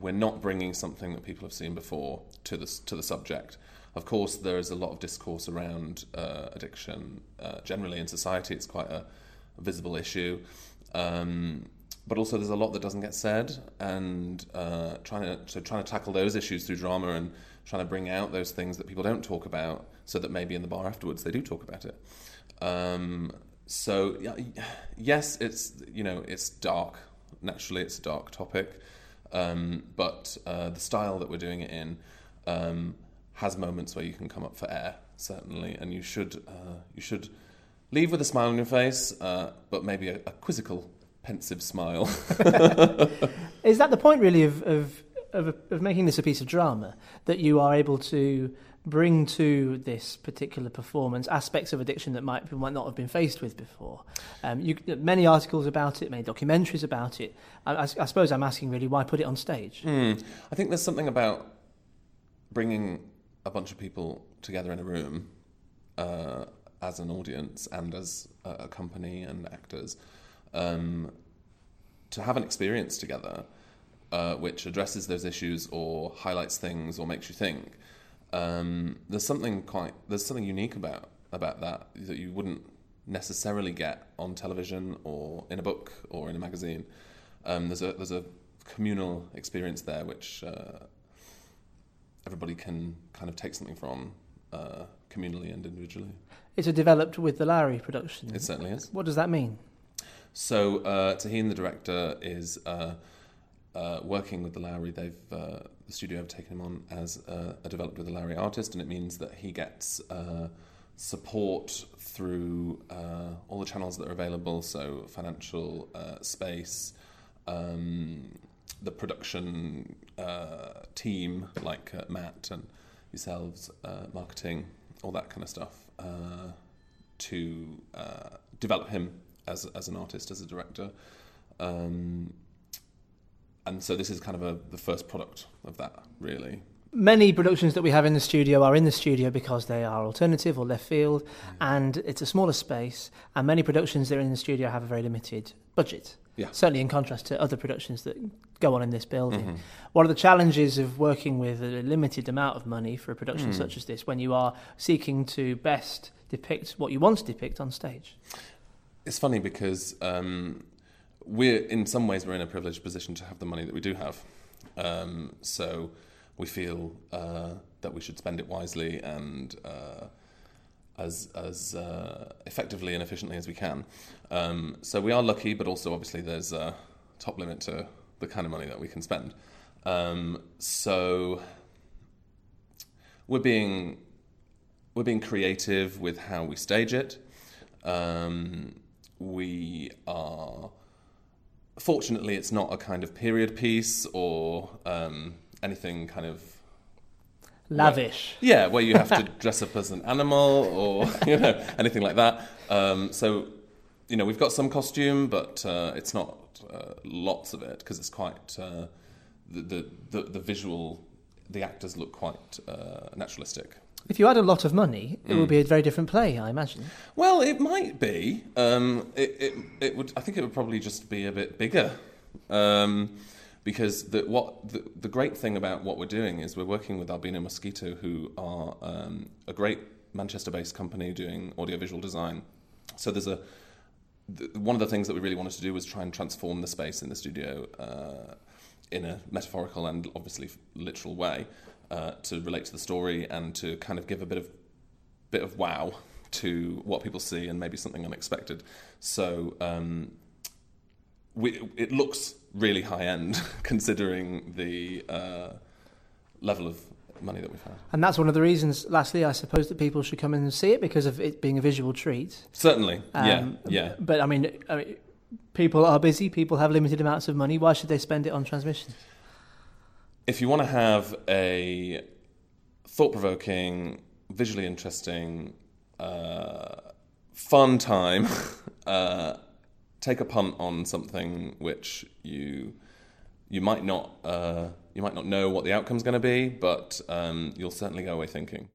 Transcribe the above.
we're not bringing something that people have seen before to the to the subject. Of course, there is a lot of discourse around uh, addiction uh, generally in society. It's quite a, visible issue. Um, but also there's a lot that doesn't get said, and uh, trying to so trying to tackle those issues through drama and trying to bring out those things that people don't talk about, so that maybe in the bar afterwards they do talk about it. Um, so yes, it's you know it's dark. Naturally, it's a dark topic, um, but uh, the style that we're doing it in um, has moments where you can come up for air, certainly, and you should uh, you should leave with a smile on your face, uh, but maybe a, a quizzical pensive smile. Is that the point, really, of, of, of, of, making this a piece of drama? That you are able to bring to this particular performance aspects of addiction that might, might not have been faced with before? Um, you, many articles about it, many documentaries about it. I, I, I, suppose I'm asking, really, why put it on stage? Mm. I think there's something about bringing a bunch of people together in a room. Uh, as an audience and as a company and actors um, to have an experience together uh, which addresses those issues or highlights things or makes you think. Um, there's something quite there's something unique about about that that you wouldn't necessarily get on television or in a book or in a magazine. Um, there's a there's a communal experience there which uh, everybody can kind of take something from uh, communally and individually. It's developed with the Lowry production. It certainly is. What does that mean? So uh, Taheen, the director, is uh, uh, working with the Lowry. They've uh, the studio have taken him on as a developed with the Lowry artist, and it means that he gets uh, support through uh, all the channels that are available. So financial space. Um, the production team, like Matt and yourselves, marketing, all that kind of stuff, to develop him as as an artist, as a director. Um, and so this is kind of a, the first product of that, really. Many productions that we have in the studio are in the studio because they are alternative or left field, and it's a smaller space. And many productions that are in the studio have a very limited budget. Yeah. Certainly, in contrast to other productions that go on in this building. Mm-hmm. What are the challenges of working with a limited amount of money for a production mm. such as this when you are seeking to best depict what you want to depict on stage? it's funny because um, we're in some ways we're in a privileged position to have the money that we do have. Um, so we feel uh, that we should spend it wisely and uh, as as uh, effectively and efficiently as we can. Um, so we are lucky, but also obviously there's a top limit to the kind of money that we can spend. Um, so we're being we're being creative with how we stage it. Um, we are fortunately it's not a kind of period piece or um, anything kind of lavish. Where, yeah, where you have to dress up as an animal or you know anything like that. Um, so you know we've got some costume, but uh, it's not uh, lots of it because it's quite uh, the, the, the the visual. The actors look quite uh, naturalistic. If you had a lot of money, it mm. would be a very different play, I imagine. Well, it might be. Um, it, it, it would. I think it would probably just be a bit bigger, um, because the, what the, the great thing about what we're doing is we're working with Albino Mosquito, who are um, a great Manchester-based company doing audiovisual design. So there's a the, one of the things that we really wanted to do was try and transform the space in the studio uh, in a metaphorical and obviously literal way uh, to relate to the story and to kind of give a bit of bit of wow to what people see and maybe something unexpected. So um, we, it looks really high end considering the uh, level of money that we've had. And that's one of the reasons, lastly, I suppose, that people should come in and see it because of it being a visual treat. Certainly, um, yeah, yeah. But I mean, I mean, people are busy, people have limited amounts of money. Why should they spend it on transmission? If you want to have a thought provoking, visually interesting, uh, fun time, uh, take a punt on something which you you might not uh, you might not know what the outcome's going to be, but um, you'll certainly go away thinking.